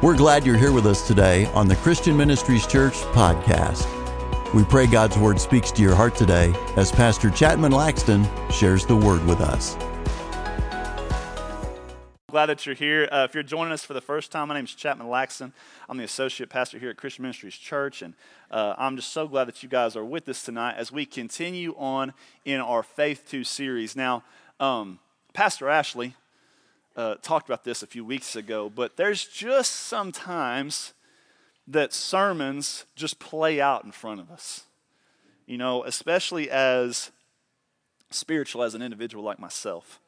We're glad you're here with us today on the Christian Ministries Church podcast. We pray God's Word speaks to your heart today as Pastor Chatman Laxton shares the Word with us. Glad that you're here. Uh, if you're joining us for the first time, my name is Chatman Laxton. I'm the associate pastor here at Christian Ministries Church, and uh, I'm just so glad that you guys are with us tonight as we continue on in our Faith To series. Now, um, Pastor Ashley uh, talked about this a few weeks ago, but there's just sometimes that sermons just play out in front of us. You know, especially as spiritual as an individual like myself.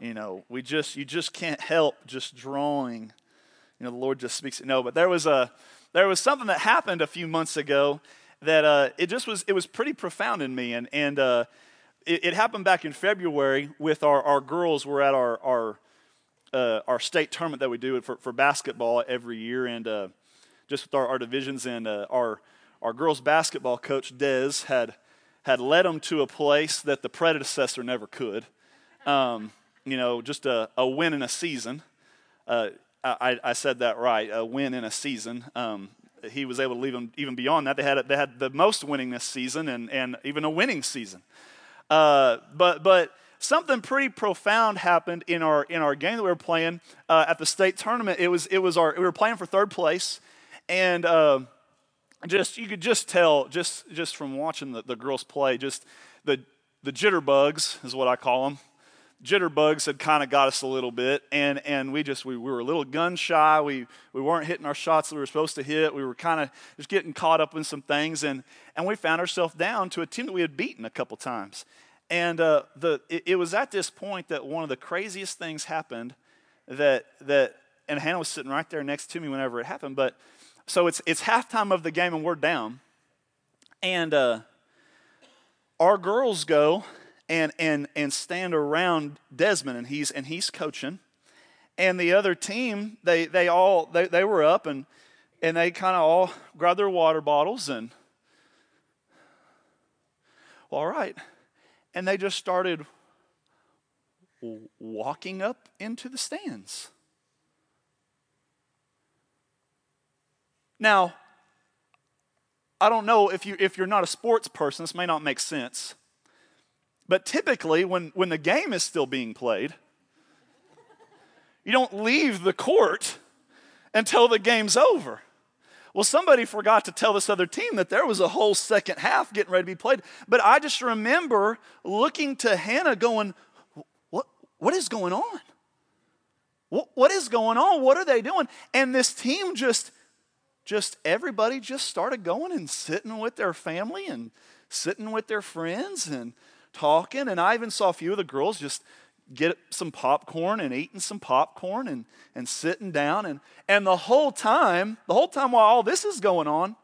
You know, we just you just can't help just drawing. You know, the Lord just speaks. No, but there was a there was something that happened a few months ago that uh, it just was it was pretty profound in me, and and uh, it, it, happened back in February with our our girls. We're at our our uh, our state tournament that we do for, for basketball every year, and uh, just with our, our divisions, and uh, our our girls basketball coach Dez had had led them to a place that the predecessor never could. Um, you know, just a, a win in a season. Uh, I, I, said that right, a win in a season. Um, he was able to leave them even beyond that. They had, they had the most winning this season and, and even a winning season. Uh, but, but something pretty profound happened in our in our game that we were playing uh, at the state tournament. It was it was our we were playing for third place, and uh, just you could just tell just just from watching the, the girls play, just the the jitterbugs is what I call them. Jitterbugs had kind of got us a little bit, and, and we just we, we were a little gun shy. We we weren't hitting our shots that we were supposed to hit. We were kind of just getting caught up in some things, and and we found ourselves down to a team that we had beaten a couple times. And uh, the, it, it, was at this point that one of the craziest things happened that, that, and Hannah was sitting right there next to me whenever it happened. But so it's, it's halftime of the game and we're down. And uh, our girls go and, and, and stand around Desmond and he's, and he's coaching. And the other team, they, they all, they, they were up and, and they kind of all grabbed their water bottles and, well, all right and they just started walking up into the stands. Now, I don't know if, you, if you're not a sports person, this may not make sense. But typically, when, when the game is still being played, you don't leave the court until the game's over. Well, somebody forgot to tell this other team that there was a whole second half getting ready to be played. But I just remember looking to Hannah going, What, what is going on? What, what is going on? What are they doing? And this team just, just everybody just started going and sitting with their family and sitting with their friends and talking. And I even saw a few of the girls just get some popcorn and eating some popcorn and, and sitting down. And, and the whole time, the whole time while all this is going on,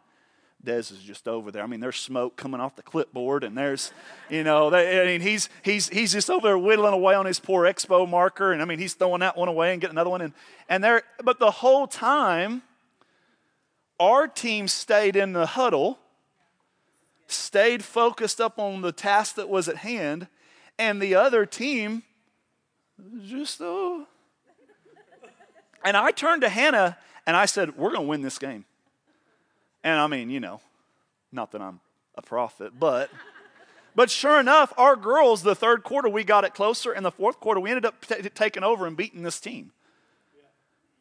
Dez is just over there. I mean, there's smoke coming off the clipboard, and there's, you know, they, I mean, he's he's he's just over there whittling away on his poor expo marker, and I mean, he's throwing that one away and getting another one, and and there. But the whole time, our team stayed in the huddle, stayed focused up on the task that was at hand, and the other team just oh. And I turned to Hannah and I said, We're going to win this game. And I mean, you know, not that I'm a prophet, but. But sure enough, our girls, the third quarter, we got it closer. And the fourth quarter, we ended up t- taking over and beating this team.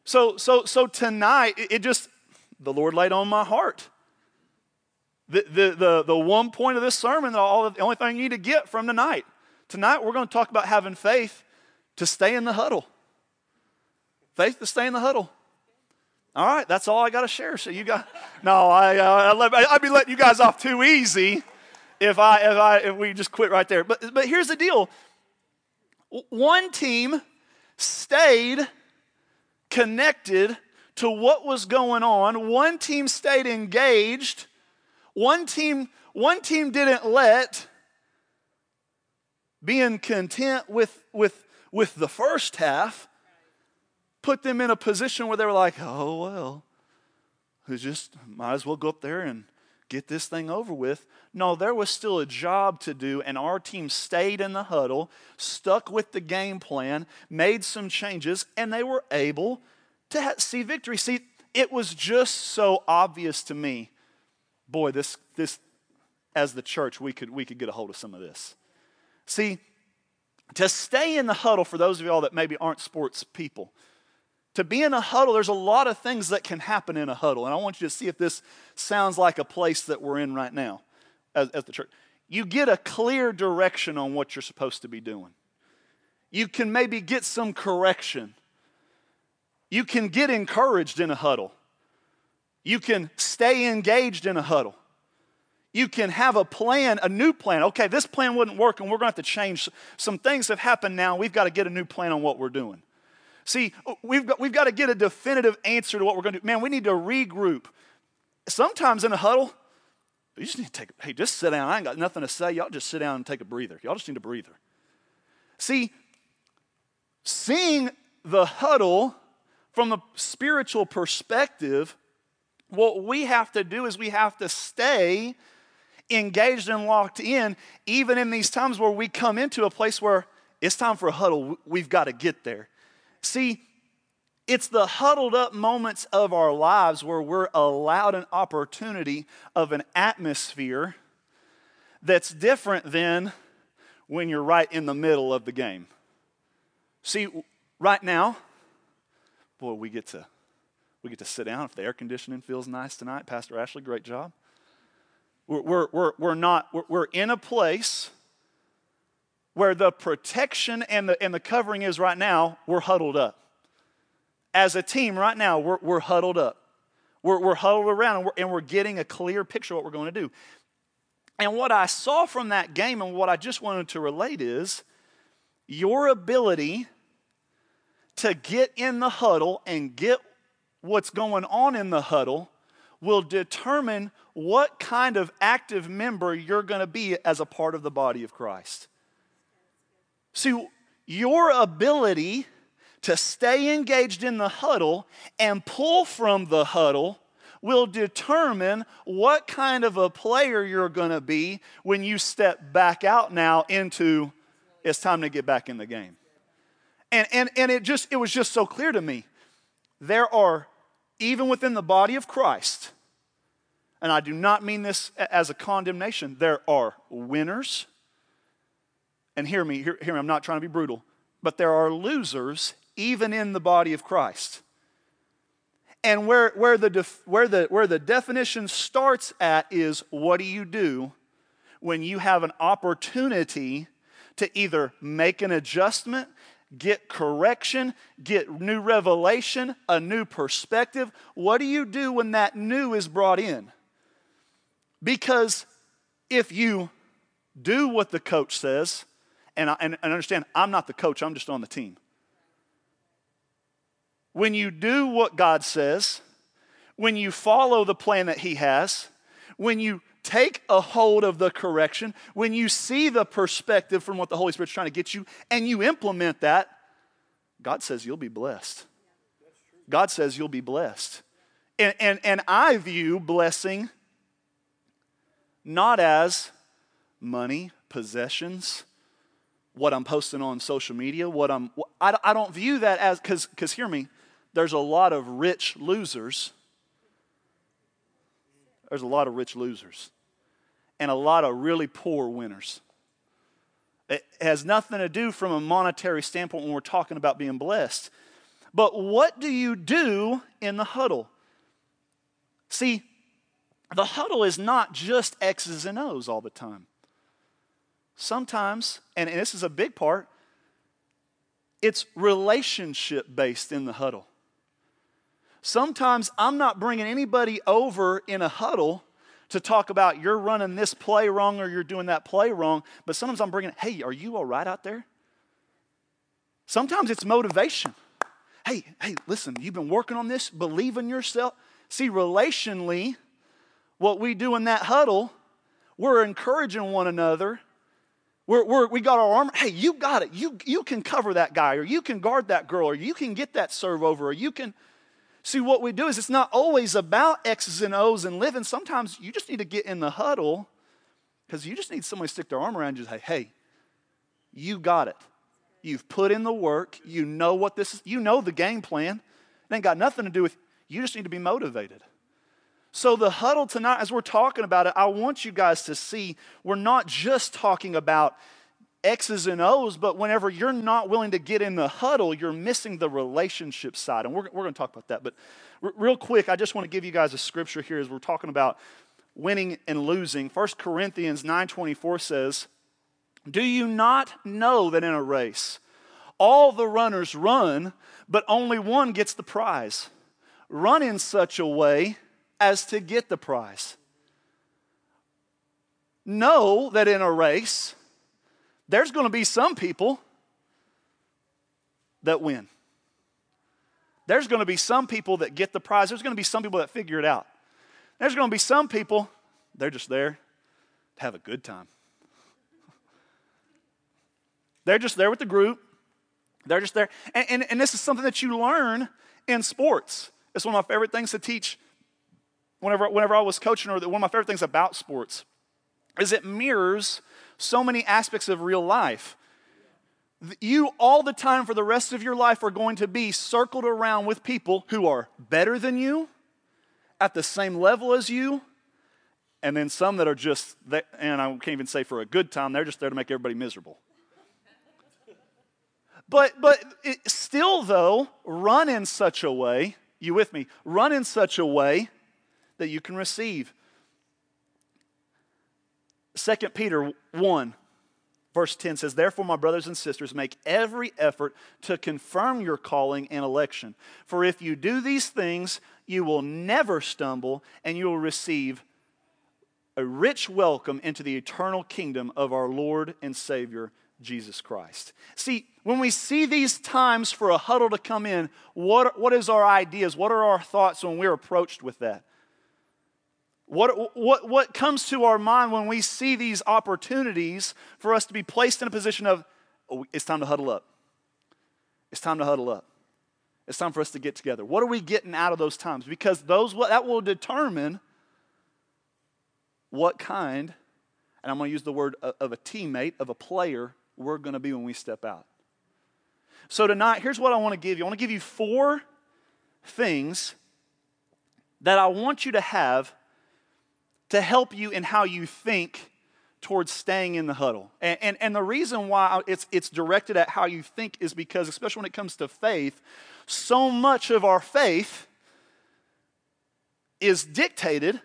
So, so, so tonight, it, it just, the Lord laid on my heart. The, the, the, the one point of this sermon, all, the only thing you need to get from tonight. Tonight, we're going to talk about having faith to stay in the huddle. Faith to stay in the huddle. All right, that's all I got to share. So you got no, I, uh, I would be letting you guys off too easy if I if I if we just quit right there. But but here's the deal. One team stayed connected to what was going on. One team stayed engaged. One team one team didn't let being content with with with the first half put them in a position where they were like, oh, well, we just might as well go up there and get this thing over with. No, there was still a job to do, and our team stayed in the huddle, stuck with the game plan, made some changes, and they were able to see victory. See, it was just so obvious to me. Boy, this, this, as the church, we could, we could get a hold of some of this. See, to stay in the huddle, for those of y'all that maybe aren't sports people, to be in a huddle, there's a lot of things that can happen in a huddle. And I want you to see if this sounds like a place that we're in right now as, as the church. You get a clear direction on what you're supposed to be doing. You can maybe get some correction. You can get encouraged in a huddle. You can stay engaged in a huddle. You can have a plan, a new plan. Okay, this plan wouldn't work and we're going to have to change. Some things have happened now. We've got to get a new plan on what we're doing. See, we've got, we've got to get a definitive answer to what we're going to do. Man, we need to regroup. Sometimes in a huddle, you just need to take, hey, just sit down. I ain't got nothing to say. Y'all just sit down and take a breather. Y'all just need a breather. See, seeing the huddle from a spiritual perspective, what we have to do is we have to stay engaged and locked in, even in these times where we come into a place where it's time for a huddle. We've got to get there. See, it's the huddled up moments of our lives where we're allowed an opportunity of an atmosphere that's different than when you're right in the middle of the game. See, right now, boy, we get to we get to sit down if the air conditioning feels nice tonight. Pastor Ashley, great job. We're, we're, we're, not, we're in a place where the protection and the, and the covering is right now, we're huddled up. As a team right now, we're, we're huddled up. We're, we're huddled around and we're, and we're getting a clear picture of what we're going to do. And what I saw from that game and what I just wanted to relate is your ability to get in the huddle and get what's going on in the huddle will determine what kind of active member you're going to be as a part of the body of Christ. See, your ability to stay engaged in the huddle and pull from the huddle will determine what kind of a player you're going to be when you step back out now into it's time to get back in the game. And, and, and it just it was just so clear to me. There are, even within the body of Christ, and I do not mean this as a condemnation, there are winners and hear me, hear, hear me, I'm not trying to be brutal, but there are losers even in the body of Christ. And where, where, the, def, where, the, where the definition starts at is what do you do when you have an opportunity to either make an adjustment, get correction, get new revelation, a new perspective? What do you do when that new is brought in? Because if you do what the coach says, and, I, and, and understand, I'm not the coach, I'm just on the team. When you do what God says, when you follow the plan that He has, when you take a hold of the correction, when you see the perspective from what the Holy Spirit's trying to get you, and you implement that, God says you'll be blessed. God says you'll be blessed. And, and, and I view blessing not as money, possessions, what I'm posting on social media, what I'm, I, I don't view that as, because, because hear me, there's a lot of rich losers. There's a lot of rich losers and a lot of really poor winners. It has nothing to do from a monetary standpoint when we're talking about being blessed. But what do you do in the huddle? See, the huddle is not just X's and O's all the time. Sometimes, and this is a big part, it's relationship based in the huddle. Sometimes I'm not bringing anybody over in a huddle to talk about you're running this play wrong or you're doing that play wrong, but sometimes I'm bringing, hey, are you all right out there? Sometimes it's motivation. Hey, hey, listen, you've been working on this, believe in yourself. See, relationally, what we do in that huddle, we're encouraging one another we're, we're, we got our armor. Hey, you got it. You, you can cover that guy, or you can guard that girl, or you can get that serve over, or you can. See, what we do is it's not always about X's and O's and living. Sometimes you just need to get in the huddle because you just need somebody to stick their arm around you and say, hey, you got it. You've put in the work. You know what this is. You know the game plan. It ain't got nothing to do with you just need to be motivated. So, the huddle tonight, as we're talking about it, I want you guys to see we're not just talking about X's and O's, but whenever you're not willing to get in the huddle, you're missing the relationship side. And we're, we're going to talk about that. But r- real quick, I just want to give you guys a scripture here as we're talking about winning and losing. 1 Corinthians 9.24 says, Do you not know that in a race all the runners run, but only one gets the prize? Run in such a way as to get the prize. Know that in a race, there's going to be some people that win. There's going to be some people that get the prize. There's going to be some people that figure it out. There's going to be some people, they're just there to have a good time. They're just there with the group. They're just there. And, and, and, this is something that you learn in sports. It's one of my favorite things to teach whenever, whenever I was coaching, or one of my favorite things about sports is it mirrors so many aspects of real life. You, all the time for the rest of your life, are going to be circled around with people who are better than you, at the same level as you, and then some that are just, and I can't even say for a good time, they're just there to make everybody miserable. But, but it, still, though, run in such a way, you with me? Run in such a way that you can receive. 2 Peter 1, verse 10 says, Therefore, my brothers and sisters, make every effort to confirm your calling and election. For if you do these things, you will never stumble, and you will receive a rich welcome into the eternal kingdom of our Lord and Savior, Jesus Christ. See, when we see these times for a huddle to come in, what, what is our ideas? What are our thoughts when we're approached with that? What, what, what comes to our mind when we see these opportunities for us to be placed in a position of, oh, it's time to huddle up? It's time to huddle up. It's time for us to get together. What are we getting out of those times? Because those that will determine what kind, and I'm going to use the word of a teammate, of a player, we're going to be when we step out. So tonight, here's what I want to give you. I want to give you four things that I want you to have to help you in how you think towards staying in the huddle. And, and, and, the reason why it's, it's directed at how you think is because, especially when it comes to faith, so much of our faith is dictated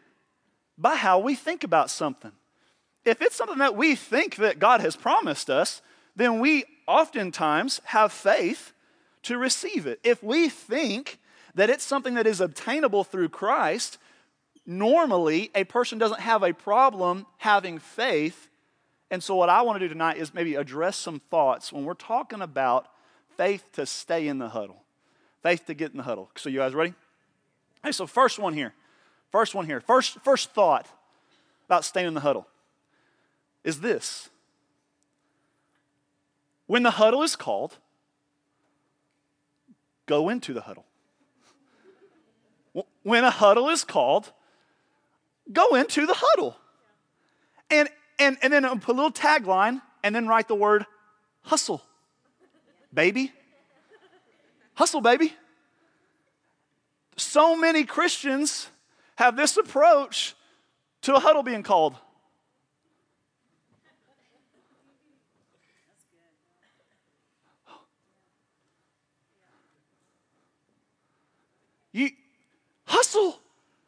by how we think about something. If it's something that we think that God has promised us, then we oftentimes have faith to receive it. If we think that it's something that is obtainable through Christ, normally a person doesn't have a problem having faith. And so, what I want to do tonight is maybe address some thoughts when we're talking about faith to stay in the huddle, faith to get in the huddle. So, you guys ready? Okay, so first one here, first one here, first, first thought about staying in the huddle is this. When the huddle is called, go into the huddle. When a huddle is called, go into the huddle. And, and, and then put a little tagline and then write the word hustle, baby. Hustle, baby. So many Christians have this approach to a huddle being called. You hustle,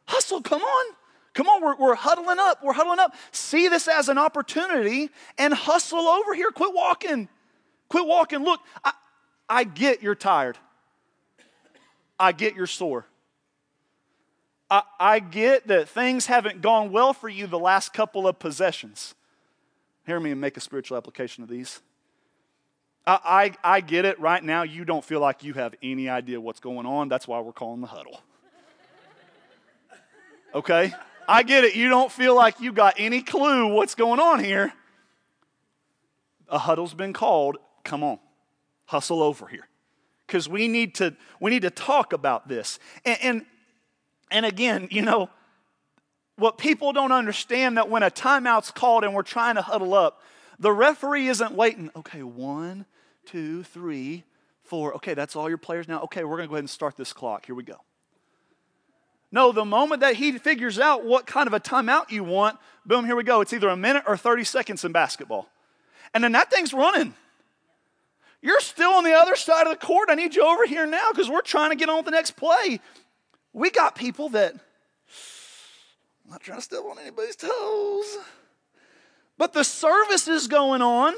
hustle, come on. Come on, we're, we're huddling up. We're huddling up. See this as an opportunity and hustle over here. Quit walking. Quit walking. Look, I, I get you're tired. I get you're sore. I, I get that things haven't gone well for you the last couple of possessions. Hear me and make a spiritual application of these. I, I, I get it right now. You don't feel like you have any idea what's going on. That's why we're calling the huddle. Okay? I get it. You don't feel like you got any clue what's going on here. A huddle's been called. Come on, hustle over here. Because we need to we need to talk about this. And, and and again, you know, what people don't understand that when a timeout's called and we're trying to huddle up, the referee isn't waiting, okay, one, two, three, four. Okay, that's all your players now. Okay, we're going to go ahead and start this clock. Here we go. No, the moment that he figures out what kind of a timeout you want, boom, here we go. It's either a minute or 30 seconds in basketball. And then that thing's running. You're still on the other side of the court. I need you over here now because we're trying to get on with the next play. We got people that, I'm not trying to step on anybody's toes, but the service is going on.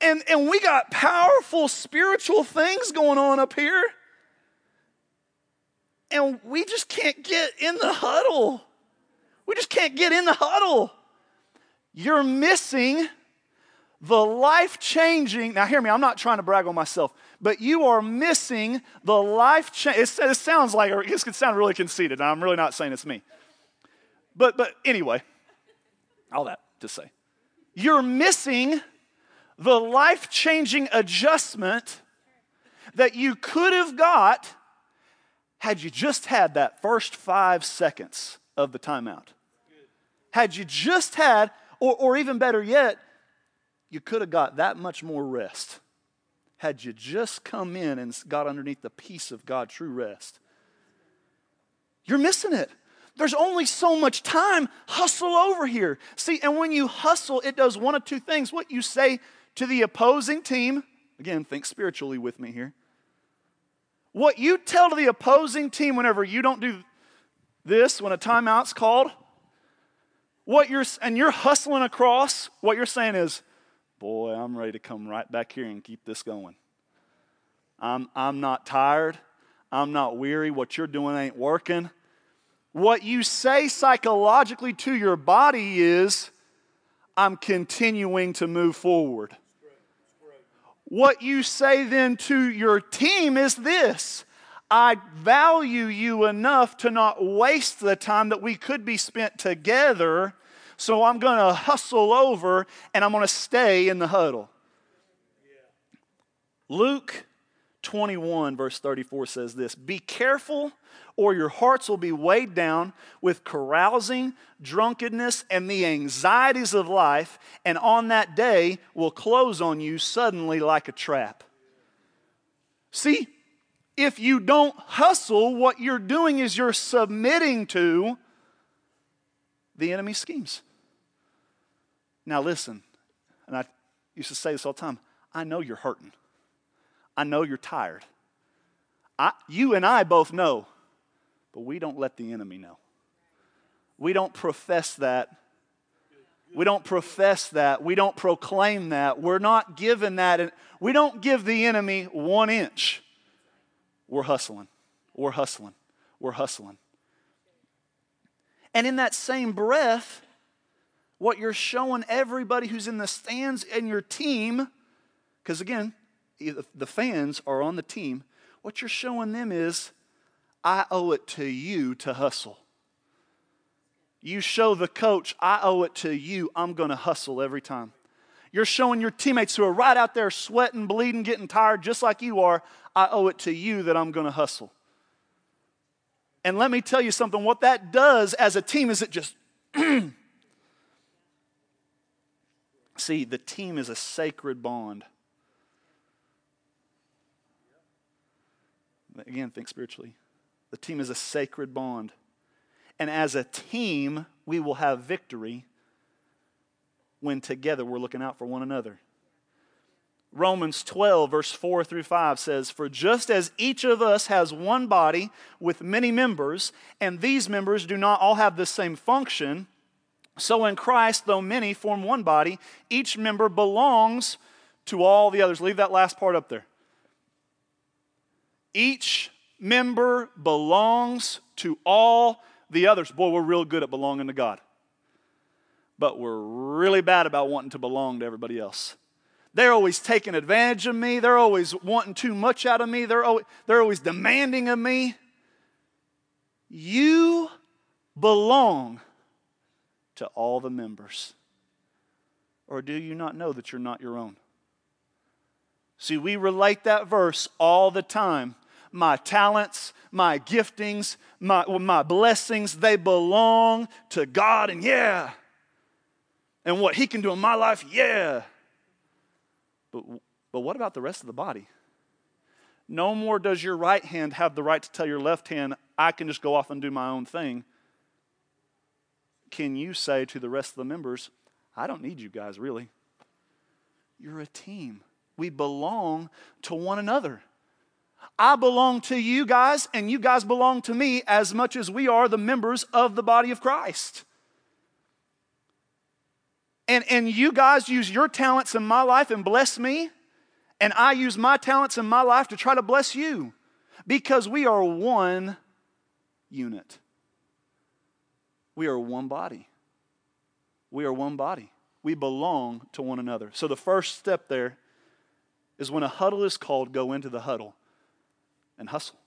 And, and we got powerful spiritual things going on up here and we just can't get in the huddle. We just can't get in the huddle. You're missing the life changing. Now, hear me, I'm not trying to brag on myself, but you are missing the life change. It, sounds like, or this could sound really conceited, and I'm really not saying it's me. But, but anyway, all that to say, you're missing the life changing adjustment that you could have got had you just had that first five seconds of the timeout. Had you just had, or, or even better yet, you could have got that much more rest. Had you just come in and got underneath the peace of God, true rest. You're missing it. There's only so much time. Hustle over here. See, and when you hustle, it does one of two things. What you say to the opposing team, again, think spiritually with me here. What you tell to the opposing team whenever you don't do this, when a timeout's called, what you're and you're hustling across, what you're saying is, boy, I'm ready to come right back here and keep this going. I'm, I'm not tired. I'm not weary. What you're doing ain't working. What you say psychologically to your body is, I'm continuing to move forward. What you say then to your team is this I value you enough to not waste the time that we could be spent together, so I'm going to hustle over and I'm going to stay in the huddle. Luke 21, verse 34 says this Be careful or your hearts will be weighed down with carousing, drunkenness, and the anxieties of life, and on that day will close on you suddenly like a trap. See, if you don't hustle, what you're doing is you're submitting to the enemy's schemes. Now, listen, and I used to say this all the time I know you're hurting, I know you're tired. I, you and I both know but we don't let the enemy know. We don't profess that. We don't profess that. We don't proclaim that. We're not given that. And we don't give the enemy one inch. We're hustling. We're hustling. We're hustling. And in that same breath, what you're showing everybody who's in the stands and your team, because again, the fans are on the team, what you're showing them is I owe it to you to hustle. You show the coach, I owe it to you. I'm going to hustle every time. You're showing your teammates who are right out there sweating, bleeding, getting tired, just like you are, I owe it to you that I'm going to hustle. And let me tell you something what that does as a team is it just. See, the team is a sacred bond. Again, think spiritually. The team is a sacred bond. And as a team, we will have victory when together we're looking out for one another. Romans 12, verse 4 through 5 says, For just as each of us has one body with many members, and these members do not all have the same function, so in Christ, though many form one body, each member belongs to all the others. Leave that last part up there. Each member belongs to all the others. Boy, we're real good at belonging to God. But we're really bad about wanting to belong to everybody else. They're always taking advantage of me. They're always wanting too much out of me. They're always, they're always demanding of me. You belong to all the members. Or do you not know that you're not your own? See, we relate that verse all the time my talents, my giftings, my, my blessings, they belong to God, and yeah. And what He can do in my life, yeah. But But what about the rest of the body? No more does your right hand have the right to tell your left hand, I can just go off and do my own thing. Can you say to the rest of the members, I don't need you guys really? You're a team. We belong to one another. I belong to you guys, and you guys belong to me as much as we are the members of the body of Christ. And, and you guys use your talents in my life and bless me, and I use my talents in my life to try to bless you because we are one unit. We are one body. We are one body. We belong to one another. So the first step there is when a huddle is called, go into the huddle and hustle,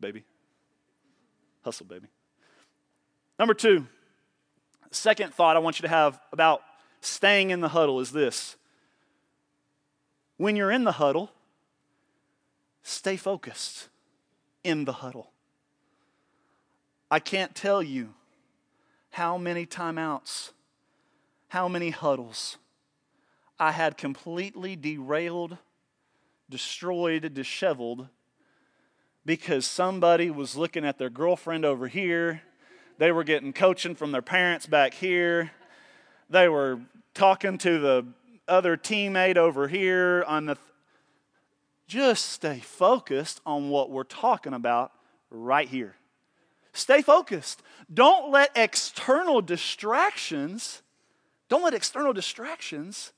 baby. Hustle, baby. Number two, second thought I want you to have about staying in the huddle is this. When you're in the huddle, stay focused in the huddle. I can't tell you how many timeouts, how many huddles I had completely derailed, destroyed, disheveled because somebody was looking at their girlfriend over here. They were getting coaching from their parents back here. They were talking to the other teammate over here on the. Th- just stay focused on what we're talking about right here. Stay focused. Don't let external distractions, don't let external distractions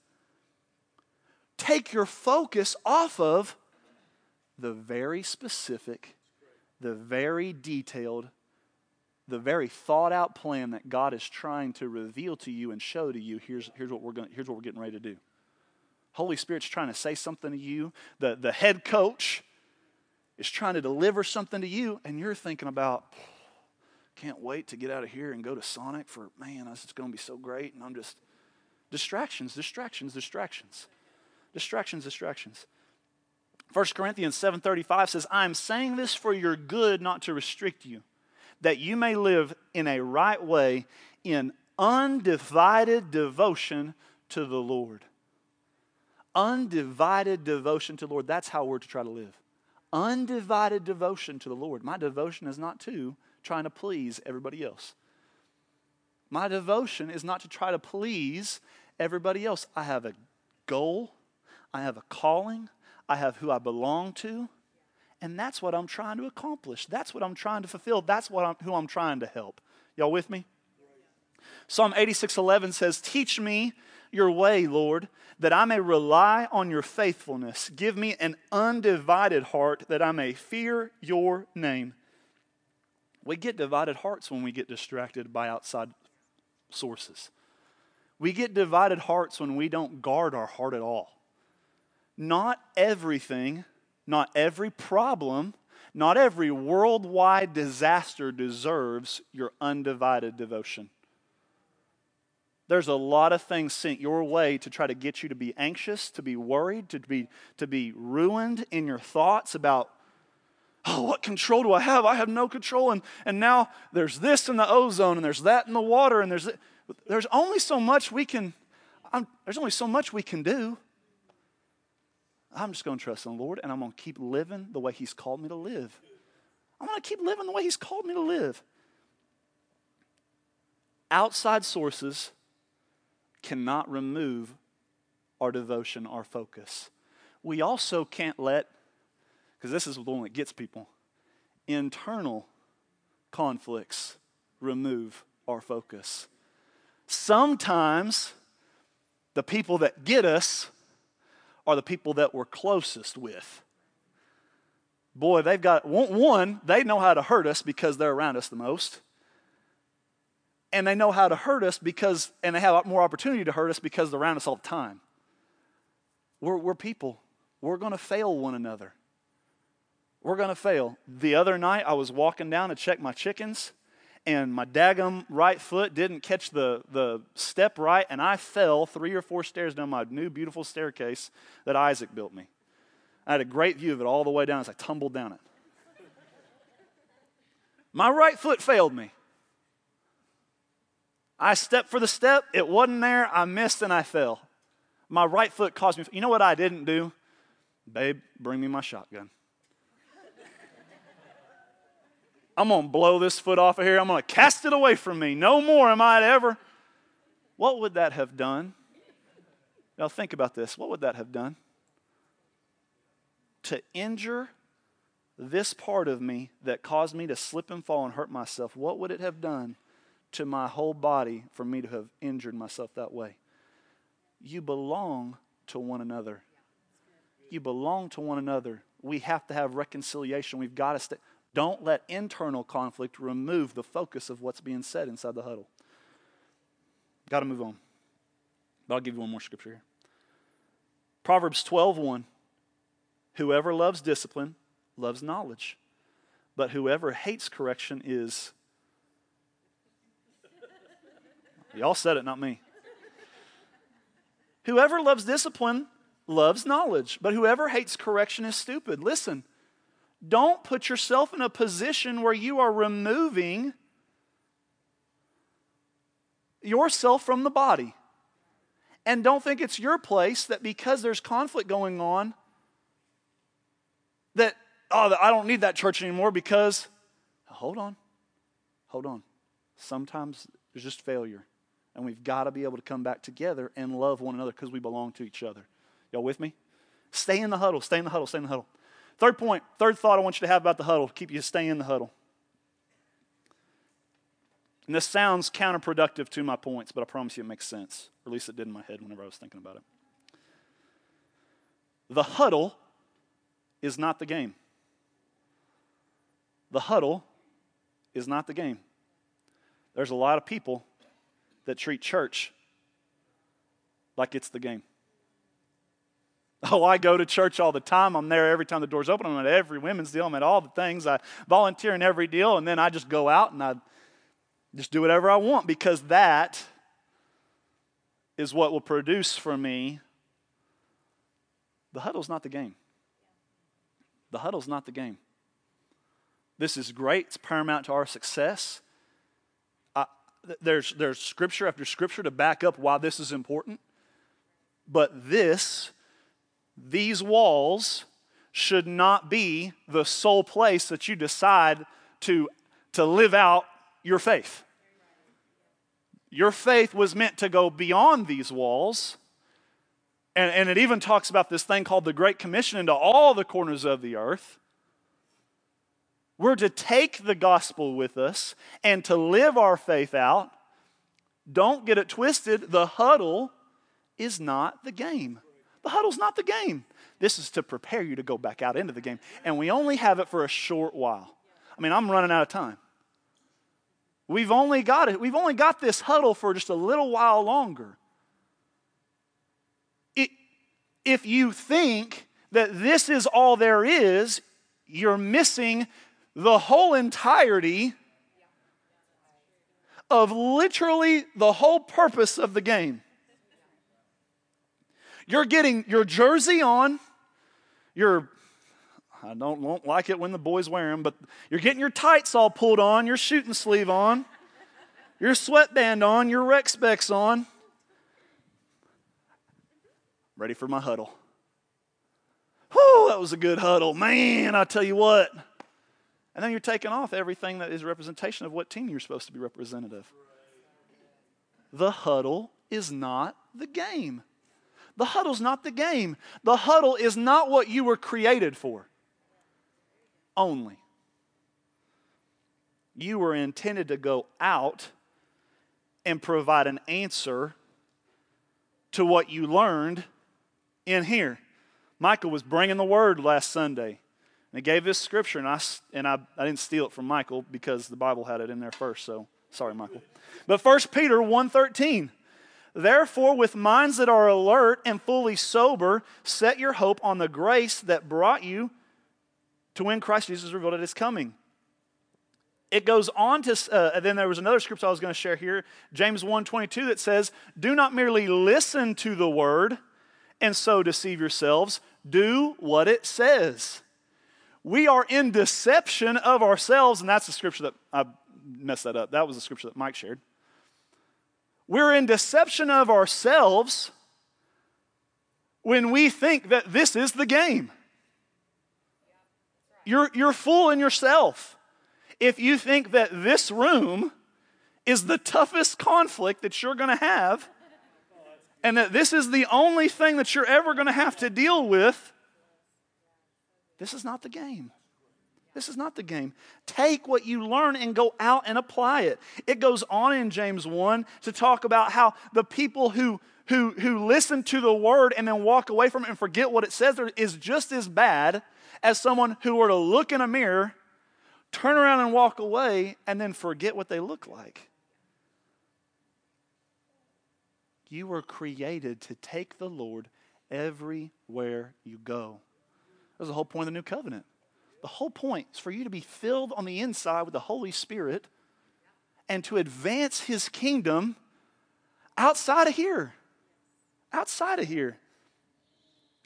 take your focus off of the very specific, the very detailed, the very thought out plan that God is trying to reveal to you and show to you. Here's, here's, what, we're going, here's what we're getting ready to do. Holy Spirit's trying to say something to you. The, the head coach is trying to deliver something to you, and you're thinking about, can't wait to get out of here and go to Sonic for, man, is going to be so great. And I'm just, distractions, distractions, distractions, distractions, distractions. 1 Corinthians 7:35 says, "I am saying this for your good, not to restrict you, that you may live in a right way in undivided devotion to the Lord." Undivided devotion to the Lord. That's how we're to try to live. Undivided devotion to the Lord. My devotion is not to trying to please everybody else. My devotion is not to try to please everybody else. I have a goal, I have a calling, I have who I belong to, and that's what I'm trying to accomplish. That's what I'm trying to fulfill. That's what I'm, who I'm trying to help. Y'all with me? Psalm 86:11 says, "Teach me your way, Lord, that I may rely on your faithfulness. Give me an undivided heart that I may fear your name." We get divided hearts when we get distracted by outside sources. We get divided hearts when we don't guard our heart at all. Not everything, not every problem, not every worldwide disaster deserves your undivided devotion. There's a lot of things sent your way to try to get you to be anxious, to be worried, to be, to be ruined in your thoughts about, oh, what control do I have? I have no control. And, and now there's this in the ozone, and there's that in the water, and there's, there's only so much we can, I'm, there's only so much we can do. I'm just going to trust in the Lord and I'm going to keep living the way He's called me to live. I'm going to keep living the way He's called me to live. Outside sources cannot remove our devotion, our focus. We also can't let, because this is the one that gets people, internal conflicts remove our focus. Sometimes the people that get us are the people that we're closest with. Boy, they've got one, they know how to hurt us because they're around us the most. And they know how to hurt us because, and they have more opportunity to hurt us because they're around us all the time. We're, we're people. We're going to fail one another. We're going to fail. The other night, I was walking down to check my chickens, and my daggum right foot didn't catch the, the step right, and I fell three or four stairs down my new beautiful staircase that Isaac built me. I had a great view of it all the way down as I tumbled down it. My right foot failed me. I stepped for the step, it wasn't there, I missed and I fell. My right foot caused me. You know what I didn't do? Babe, bring me my shotgun. I'm going to blow this foot off of here. I'm going to cast it away from me. No more am I ever. What would that have done? Now, think about this. What would that have done? To injure this part of me that caused me to slip and fall and hurt myself, what would it have done to my whole body for me to have injured myself that way? You belong to one another. You belong to one another. We have to have reconciliation. We've got to stay. Don't let internal conflict remove the focus of what's being said inside the huddle. Got to move on. But I'll give you one more scripture here. Proverbs 12 1. Whoever loves discipline loves knowledge, but whoever hates correction is. Y'all said it, not me. Whoever loves discipline loves knowledge, but whoever hates correction is stupid. Listen, don't put yourself in a position where you are removing yourself from the body. And don't think it's your place that because there's conflict going on, that, oh, I don't need that church anymore because, hold on, hold on. Sometimes there's just failure. And we've got to be able to come back together and love one another because we belong to each other. Y'all with me? Stay in the huddle, stay in the huddle, stay in the huddle. Third point, third thought I want you to have about the huddle, keep you staying in the huddle. And this sounds counterproductive to my points, but I promise you it makes sense. Or at least it did in my head whenever I was thinking about it. The huddle is not the game. The huddle is not the game. There's a lot of people that treat church like it's the game. Oh, I go to church all the time. I'm there every time the doors open. I'm at every women's deal. I'm at all the things. I volunteer in every deal, and then I just go out and I just do whatever I want because that is what will produce for me. The huddle's not the game. The huddle's not the game. This is great. It's paramount to our success. there's, there's scripture after scripture to back up why this is important. But this these walls should not be the sole place that you decide to, to live out your faith. Your faith was meant to go beyond these walls. And, and it even talks about this thing called the Great Commission into all the corners of the earth. We're to take the gospel with us and to live our faith out. Don't get it twisted. The huddle is not the game. The huddle's not the game. This is to prepare you to go back out into the game. And we only have it for a short while. I mean, I'm running out of time. We've only got it. We've only got this huddle for just a little while longer. It, if you think that this is all there is, you're missing the whole entirety of literally the whole purpose of the game. You're getting your jersey on, your I don't, don't like it when the boys wear them, but you're getting your tights all pulled on, your shooting sleeve on, your sweatband on, your rec specs on. Ready for my huddle. Whew, that was a good huddle. Man, I tell you what. And then you're taking off everything that is representation of what team you're supposed to be representative. The huddle is not the game. The huddle's not the game. The huddle is not what you were created for. Only. You were intended to go out and provide an answer to what you learned in here. Michael was bringing the word last Sunday. And he gave this scripture, and I, and I, I didn't steal it from Michael because the Bible had it in there first, so sorry, Michael. But 1 Peter 1.13, Therefore, with minds that are alert and fully sober, set your hope on the grace that brought you to when Christ Jesus revealed at his coming. It goes on to, uh, then there was another scripture I was going to share here, James 1.22, that says, Do not merely listen to the word and so deceive yourselves. Do what it says. We are in deception of ourselves, and that's the scripture that I messed that up. That was the scripture that Mike shared. We're in deception of ourselves when we think that this is the game. you're, you're fooling yourself if you think that this room is the toughest conflict that you're going to have and that this is the only thing that you're ever going to have to deal with. This is not the game. This is not the game. Take what you learn and go out and apply it. It goes on in James 1 to talk about how the people who, who, who listen to the word and then walk away from it and forget what it says is just as bad as someone who were to look in a mirror, turn around and walk away, and then forget what they look like. You were created to take the Lord everywhere you go. That's the whole point of the new covenant. The whole point is for you to be filled on the inside with the Holy Spirit and to advance His kingdom outside of here. Outside of here.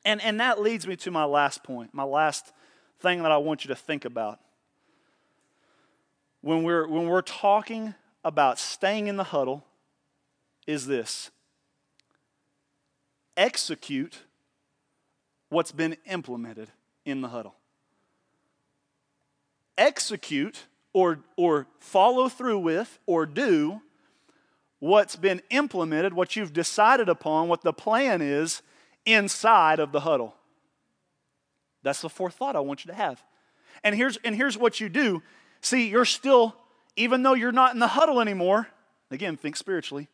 And, and that leads me to my last point, my last thing that I want you to think about. When we're, when we're talking about staying in the huddle, is this execute what's been implemented in the huddle execute or, or follow through with or do what's been implemented, what you've decided upon, what the plan is inside of the huddle. That's the fourth thought I want you to have. And here's, and here's what you do. See, you're still, even though you're not in the huddle anymore, again, think spiritually.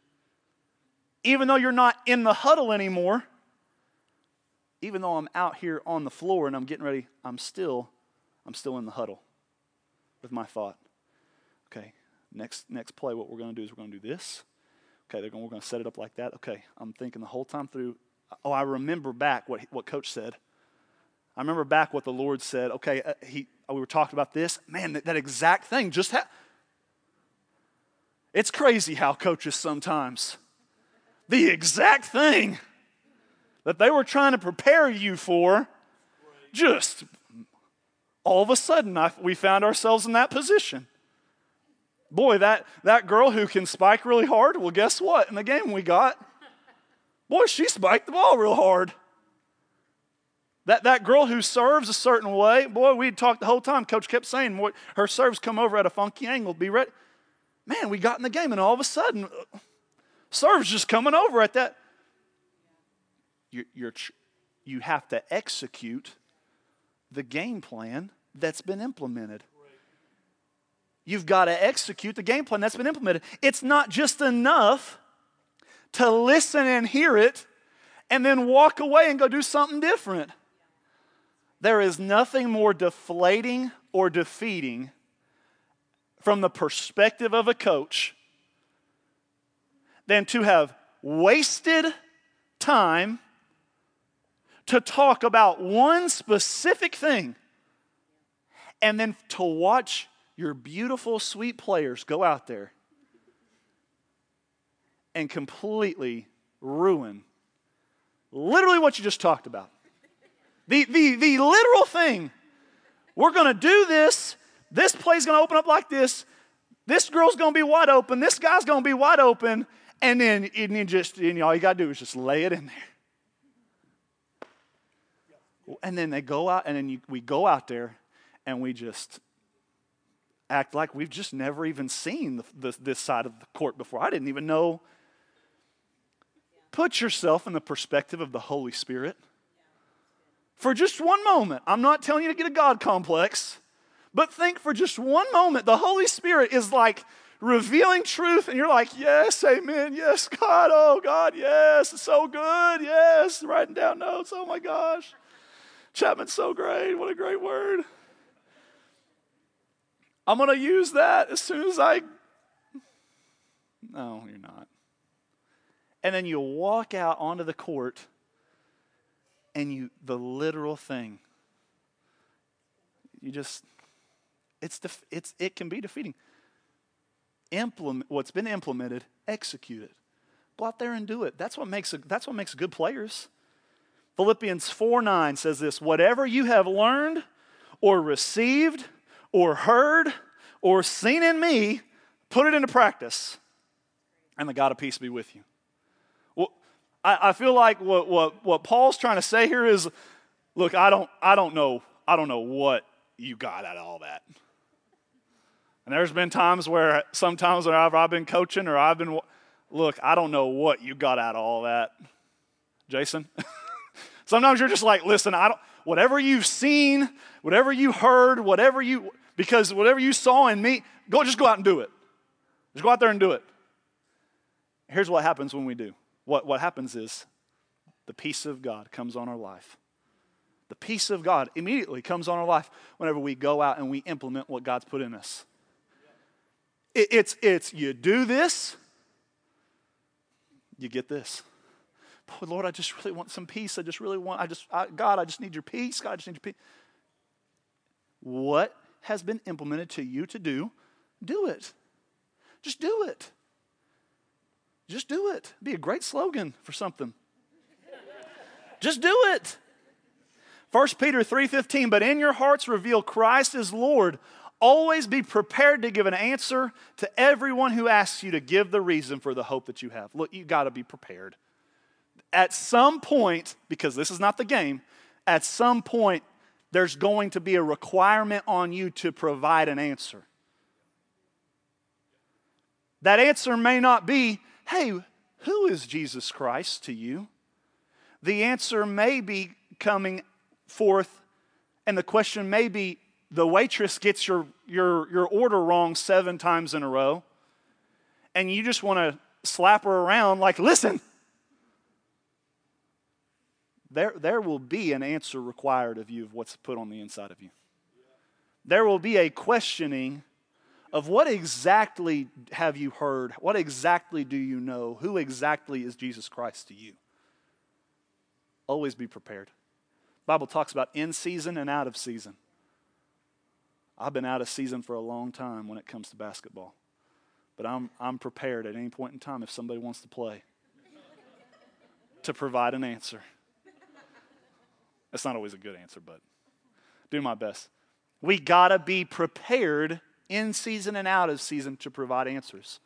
Even though you're not in the huddle anymore, even though I'm out here on the floor and I'm getting ready, I'm still, I'm still in the huddle with my thought. Okay, next next play, what we're going to do is we're going to do this. Okay, they're gonna we're going to set it up like that. Okay, I'm thinking the whole time through. Oh, I remember back what what Coach said. I remember back what the Lord said. Okay, uh, he we were talking about this. Man, that, that exact thing just happened. It's crazy how coaches sometimes the exact thing that they were trying to prepare you for just all of a sudden I, we found ourselves in that position. Boy, that, that girl who can spike really hard, well, guess what? In the game we got, boy, she spiked the ball real hard. That, that girl who serves a certain way, boy, we'd talked the whole time. Coach kept saying, boy, her serves come over at a funky angle. Be ready. Man, we got in the game, and all of a sudden, uh, serves just coming over at that. You're, you're, you have to execute the game plan that's been implemented. You've got to execute the game plan that's been implemented. It's not just enough to listen and hear it and then walk away and go do something different. There is nothing more deflating or defeating from the perspective of a coach than to have wasted time to talk about one specific thing and then to watch your beautiful, sweet players go out there and completely ruin literally what you just talked about. The, the, the literal thing. We're going to do this. This play's going to open up like this. This girl's going to be wide open. This guy's going to be wide open. And then and just, and all you got to do is just lay it in there. And then they go out, and then you, we go out there and we just act like we've just never even seen the, the, this side of the court before. I didn't even know. Put yourself in the perspective of the Holy Spirit. For just one moment, I'm not telling you to get a God complex, but think for just one moment, the Holy Spirit is like revealing truth, and you're like, Yes, amen, yes, God, oh God, yes, it's so good, yes, writing down notes, oh my gosh. Chatman's so great. What a great word. I'm going to use that as soon as I. No, you're not. And then you walk out onto the court and you, the literal thing, you just, it's, def, it's it can be defeating. Implement what's been implemented, execute it. Go out there and do it. That's what makes, a, that's what makes good players. Philippians 4 9 says this whatever you have learned or received or heard or seen in me, put it into practice, and the God of peace be with you. Well, I, I feel like what, what, what Paul's trying to say here is look, I don't, I don't know, I don't know what you got out of all that. And there's been times where sometimes when I've, I've been coaching or I've been, look, I don't know what you got out of all that, Jason. sometimes you're just like, listen, I don't, whatever you've seen, whatever you heard, whatever you, because whatever you saw in me, go just go out and do it. Just go out there and do it. Here's what happens when we do. What, what happens is the peace of God comes on our life. The peace of God immediately comes on our life whenever we go out and we implement what God's put in us. It, it's, it's you do this, you get this. Boy, Lord, I just really want some peace. I just really want, I just, I, God, I just need your peace. God, I just need your peace. What has been implemented to you to do, do it. Just do it. Just do it. Be a great slogan for something. just do it. 1 Peter 3:15, but in your hearts reveal Christ as Lord. Always be prepared to give an answer to everyone who asks you to give the reason for the hope that you have. Look, you got to be prepared. At some point, because this is not the game, at some point there's going to be a requirement on you to provide an answer. That answer may not be, hey, who is Jesus Christ to you? The answer may be coming forth, and the question may be the waitress gets your, your, your order wrong seven times in a row, and you just want to slap her around like, listen, there, there will be an answer required of you of what's put on the inside of you. There will be a questioning of what exactly have you heard? What exactly do you know? Who exactly is Jesus Christ to you? Always be prepared. Bible talks about in season and out of season. I've been out of season for a long time when it comes to basketball. But I'm, I'm prepared at any point in time if somebody wants to play to provide an answer. That's not always a good answer, but do my best. We got to be prepared in season and out of season to provide answers.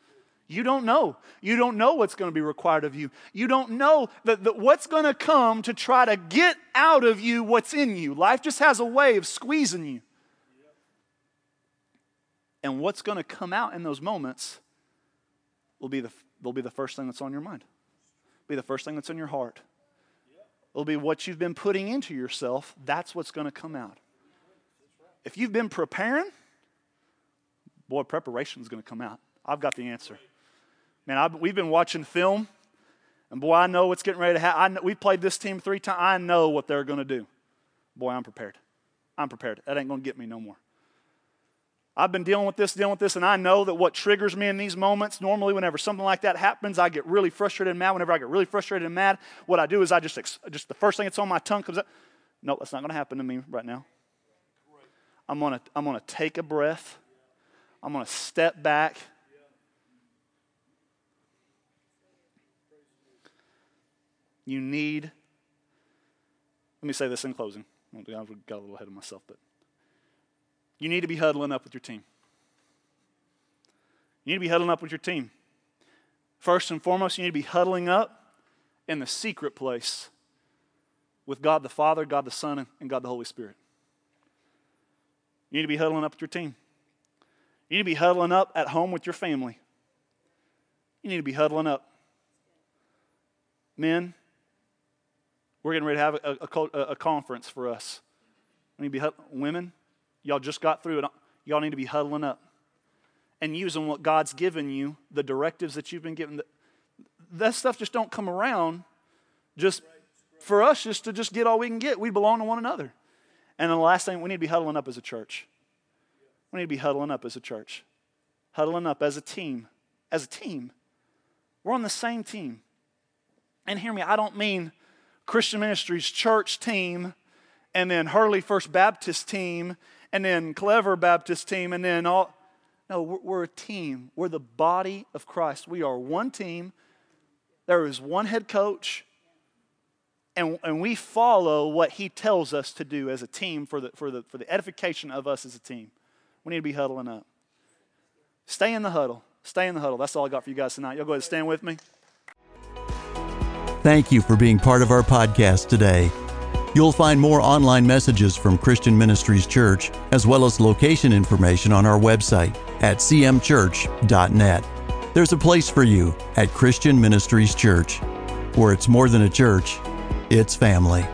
You don't know. You don't know what's going to be required of you. You don't know that, that what's going to come to try to get out of you what's in you. Life just has a way of squeezing you. And what's going to come out in those moments will be the, will be the first thing that's on your mind, be the first thing that's in your heart. It'll be what you've been putting into yourself. That's what's going to come out. If you've been preparing, boy, preparation's going to come out. I've got the answer. Man, I've, we've been watching film, and boy, I know what's getting ready to happen. We played this team three times. I know what they're going to do. Boy, I'm prepared. I'm prepared. That ain't going to get me no more. I've been dealing with this, dealing with this, and I know that what triggers me in these moments, normally, whenever something like that happens, I get really frustrated and mad. Whenever I get really frustrated and mad, what I do is I just, just the first thing that's on my tongue comes up. No, that's not going to happen to me right now. I'm going to I'm going to take a breath. I'm going to step back. You need, let me say this in closing. I got a little ahead of myself, but you need to be huddling up with your team. You need to be huddling up with your team. First and foremost, you need to be huddling up in the secret place with God the Father, God the Son, and God the Holy Spirit. You need to be huddling up with your team. You need to be huddling up at home with your family. You need to be huddling up. Men, we're getting ready to have a, a, a conference for us. We need to be women. Y'all just got through it. Y'all need to be huddling up and using what God's given you, the directives that you've been given. That stuff just don't come around just for us just to just get all we can get. We belong to one another. And then the last thing, we need to be huddling up as a church. We need to be huddling up as a church, huddling up as a team. As a team. We're on the same team. And hear me, I don't mean Christian Ministries church team and then Hurley First Baptist team and then Clever Baptist team and then all. No, we're, a team. We're the body of Christ. We are one team. There is one head coach and, and we follow what he tells us to do as a team for the, for, the, for the edification of us as a team. We need to be huddling up. Stay in the huddle. Stay in the huddle. That's all I got for you guys tonight. Y'all go ahead and stand with me. Thank you for being part of our podcast today. You'll find more online messages from Christian Ministries Church, as well as location information on our website at cmchurch.net. There's a place for you at Christian Ministries Church, where it's more than a church, it's family.